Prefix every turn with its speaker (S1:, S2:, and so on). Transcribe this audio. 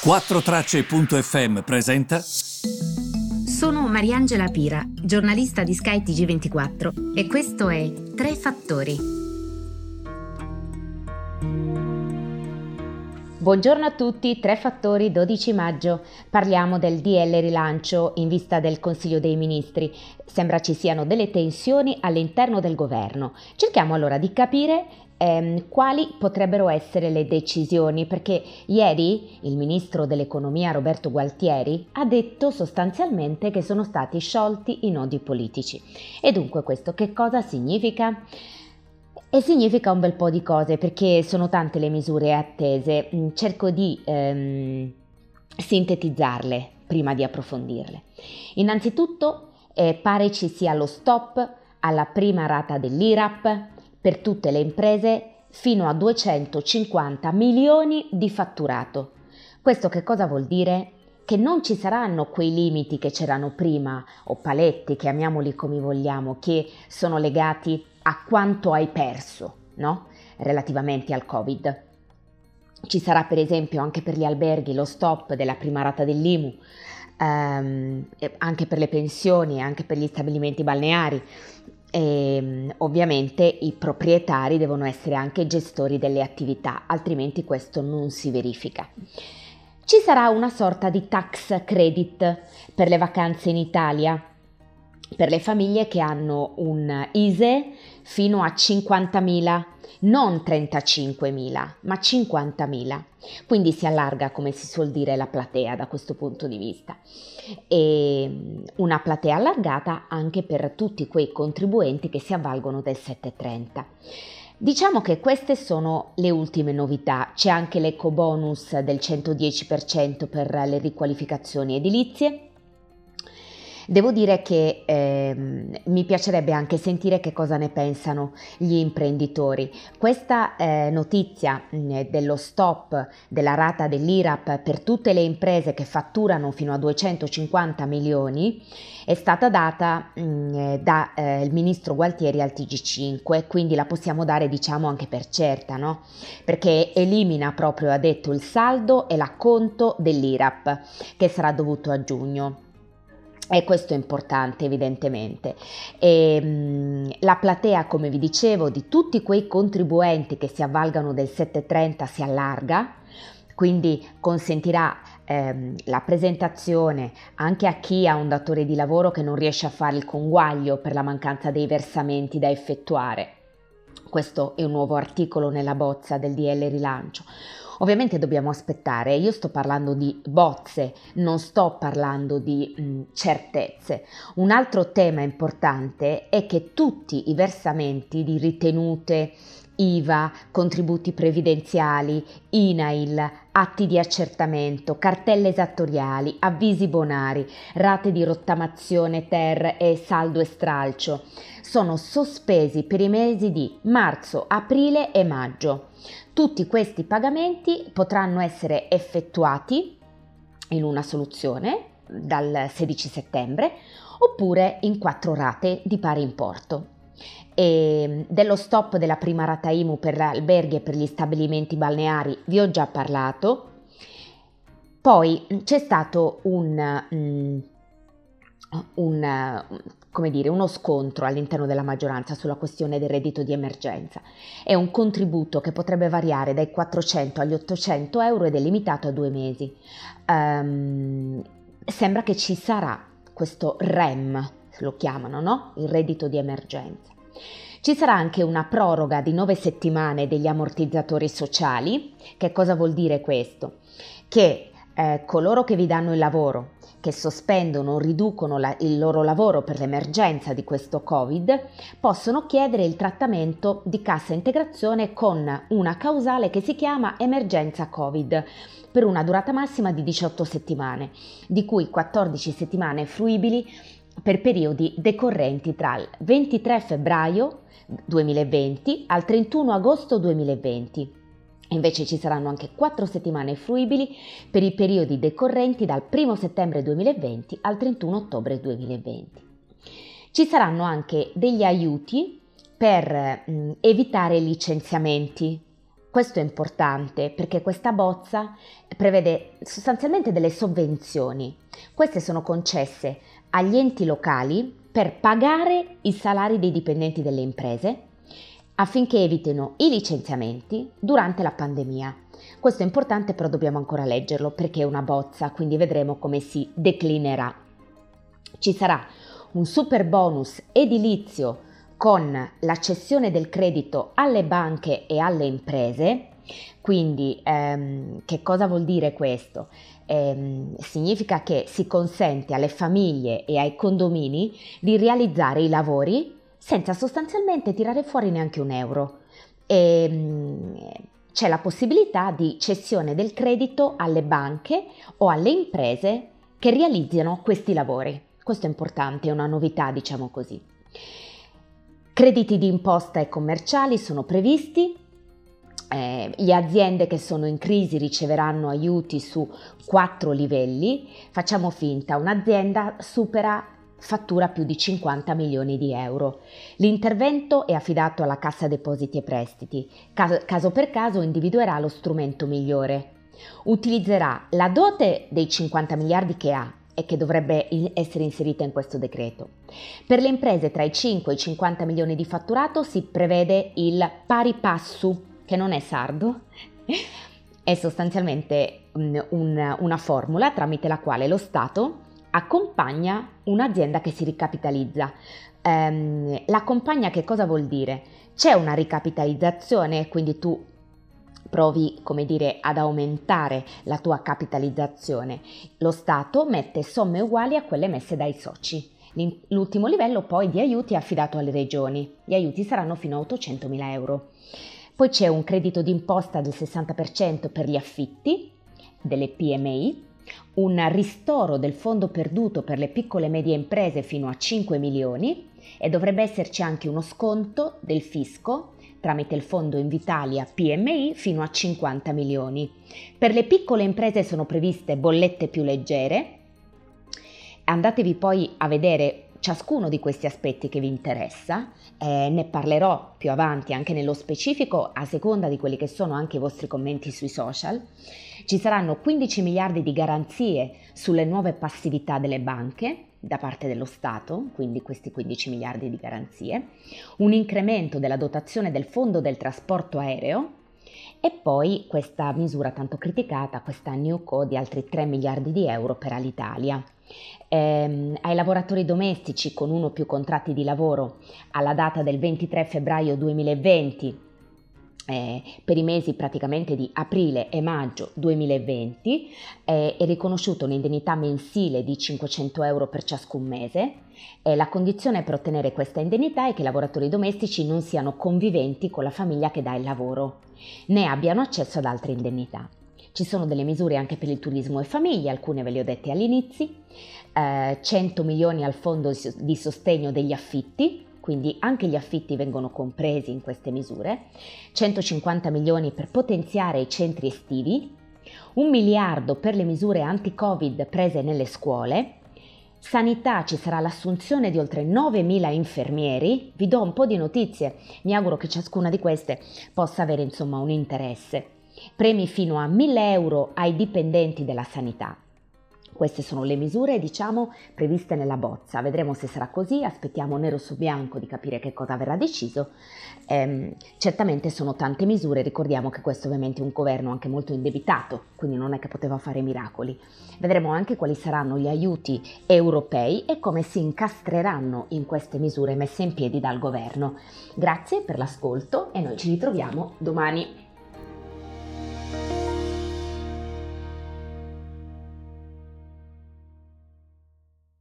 S1: 4Tracce.fm presenta.
S2: Sono Mariangela Pira, giornalista di Sky TG24 e questo è Tre Fattori.
S3: Buongiorno a tutti, Tre Fattori 12 maggio. Parliamo del DL rilancio in vista del Consiglio dei Ministri. Sembra ci siano delle tensioni all'interno del governo. Cerchiamo allora di capire ehm, quali potrebbero essere le decisioni, perché ieri il ministro dell'economia Roberto Gualtieri ha detto sostanzialmente che sono stati sciolti i nodi politici. E dunque questo che cosa significa? E significa un bel po' di cose perché sono tante le misure attese. Mm, cerco di ehm, sintetizzarle prima di approfondirle. Innanzitutto eh, pare ci sia lo stop alla prima rata dell'IRAP, per tutte le imprese fino a 250 milioni di fatturato. Questo che cosa vuol dire? Che non ci saranno quei limiti che c'erano prima, o paletti, chiamiamoli come vogliamo, che sono legati a quanto hai perso, no? Relativamente al Covid. Ci sarà per esempio anche per gli alberghi lo stop della prima rata dell'IMU, ehm, anche per le pensioni, anche per gli stabilimenti balneari e ehm, ovviamente i proprietari devono essere anche gestori delle attività, altrimenti questo non si verifica. Ci sarà una sorta di tax credit per le vacanze in Italia per le famiglie che hanno un ISE fino a 50.000, non 35.000, ma 50.000. Quindi si allarga, come si suol dire, la platea da questo punto di vista. E mm, una platea allargata anche per tutti quei contribuenti che si avvalgono del 730. Diciamo che queste sono le ultime novità, c'è anche l'eco bonus del 110% per le riqualificazioni edilizie, Devo dire che ehm, mi piacerebbe anche sentire che cosa ne pensano gli imprenditori. Questa eh, notizia mh, dello stop della rata dell'IRAP per tutte le imprese che fatturano fino a 250 milioni è stata data dal mm, eh, ministro Gualtieri al TG5, quindi la possiamo dare diciamo anche per certa, no? Perché elimina proprio, ha detto, il saldo e l'acconto dell'IRAP che sarà dovuto a giugno. E questo è importante evidentemente. E, mh, la platea, come vi dicevo, di tutti quei contribuenti che si avvalgano del 730 si allarga, quindi consentirà ehm, la presentazione anche a chi ha un datore di lavoro che non riesce a fare il conguaglio per la mancanza dei versamenti da effettuare. Questo è un nuovo articolo nella bozza del DL rilancio. Ovviamente dobbiamo aspettare, io sto parlando di bozze, non sto parlando di mh, certezze. Un altro tema importante è che tutti i versamenti di ritenute, IVA, contributi previdenziali, INAIL, atti di accertamento, cartelle esattoriali, avvisi bonari, rate di rottamazione ter e saldo e stralcio sono sospesi per i mesi di marzo, aprile e maggio. Tutti questi pagamenti potranno essere effettuati in una soluzione dal 16 settembre oppure in quattro rate di pari importo e dello stop della prima rata IMU per alberghi e per gli stabilimenti balneari vi ho già parlato. Poi c'è stato un, mm, un, dire, uno scontro all'interno della maggioranza sulla questione del reddito di emergenza. È un contributo che potrebbe variare dai 400 agli 800 euro ed è limitato a due mesi. Um, sembra che ci sarà questo REM, lo chiamano, no? Il reddito di emergenza. Ci sarà anche una proroga di nove settimane degli ammortizzatori sociali. Che cosa vuol dire questo? Che eh, coloro che vi danno il lavoro, che sospendono o riducono la, il loro lavoro per l'emergenza di questo Covid, possono chiedere il trattamento di cassa integrazione con una causale che si chiama emergenza Covid per una durata massima di 18 settimane, di cui 14 settimane fruibili per periodi decorrenti tra il 23 febbraio 2020 al 31 agosto 2020. Invece ci saranno anche 4 settimane fruibili per i periodi decorrenti dal 1 settembre 2020 al 31 ottobre 2020. Ci saranno anche degli aiuti per evitare licenziamenti questo è importante perché questa bozza prevede sostanzialmente delle sovvenzioni. Queste sono concesse agli enti locali per pagare i salari dei dipendenti delle imprese affinché evitino i licenziamenti durante la pandemia. Questo è importante però dobbiamo ancora leggerlo perché è una bozza, quindi vedremo come si declinerà. Ci sarà un super bonus edilizio con la cessione del credito alle banche e alle imprese. Quindi ehm, che cosa vuol dire questo? Eh, significa che si consente alle famiglie e ai condomini di realizzare i lavori senza sostanzialmente tirare fuori neanche un euro. E, ehm, c'è la possibilità di cessione del credito alle banche o alle imprese che realizzano questi lavori. Questo è importante, è una novità, diciamo così. Crediti di imposta e commerciali sono previsti, eh, le aziende che sono in crisi riceveranno aiuti su quattro livelli. Facciamo finta, un'azienda supera fattura più di 50 milioni di euro. L'intervento è affidato alla Cassa Depositi e Prestiti. Caso, caso per caso individuerà lo strumento migliore. Utilizzerà la dote dei 50 miliardi che ha e che dovrebbe essere inserita in questo decreto. Per le imprese tra i 5 e i 50 milioni di fatturato si prevede il pari passu, che non è sardo, è sostanzialmente un, un, una formula tramite la quale lo Stato accompagna un'azienda che si ricapitalizza. Um, l'accompagna che cosa vuol dire? C'è una ricapitalizzazione, quindi tu provi, come dire, ad aumentare la tua capitalizzazione. Lo Stato mette somme uguali a quelle messe dai soci. L'ultimo livello poi di aiuti è affidato alle regioni. Gli aiuti saranno fino a 800.000 euro. Poi c'è un credito d'imposta del 60% per gli affitti delle PMI, un ristoro del fondo perduto per le piccole e medie imprese fino a 5 milioni e dovrebbe esserci anche uno sconto del fisco tramite il fondo Invitalia PMI fino a 50 milioni. Per le piccole imprese sono previste bollette più leggere. Andatevi poi a vedere ciascuno di questi aspetti che vi interessa, eh, ne parlerò più avanti anche nello specifico a seconda di quelli che sono anche i vostri commenti sui social. Ci saranno 15 miliardi di garanzie sulle nuove passività delle banche, da parte dello Stato, quindi questi 15 miliardi di garanzie, un incremento della dotazione del fondo del trasporto aereo e poi questa misura tanto criticata, questa new co di altri 3 miliardi di euro per Alitalia. Eh, ai lavoratori domestici con uno o più contratti di lavoro alla data del 23 febbraio 2020 eh, per i mesi praticamente di aprile e maggio 2020 eh, è riconosciuta un'indennità mensile di 500 euro per ciascun mese. Eh, la condizione per ottenere questa indennità è che i lavoratori domestici non siano conviventi con la famiglia che dà il lavoro, né abbiano accesso ad altre indennità. Ci sono delle misure anche per il turismo e famiglia, alcune ve le ho dette all'inizio, 100 milioni al fondo di sostegno degli affitti, quindi anche gli affitti vengono compresi in queste misure, 150 milioni per potenziare i centri estivi, un miliardo per le misure anti-Covid prese nelle scuole, Sanità ci sarà l'assunzione di oltre 9.000 infermieri, vi do un po' di notizie, mi auguro che ciascuna di queste possa avere insomma un interesse. Premi fino a 1.000 euro ai dipendenti della sanità. Queste sono le misure, diciamo, previste nella bozza. Vedremo se sarà così, aspettiamo nero su bianco di capire che cosa verrà deciso. Ehm, certamente sono tante misure, ricordiamo che questo ovviamente è un governo anche molto indebitato, quindi non è che poteva fare miracoli. Vedremo anche quali saranno gli aiuti europei e come si incastreranno in queste misure messe in piedi dal governo. Grazie per l'ascolto e noi ci ritroviamo domani.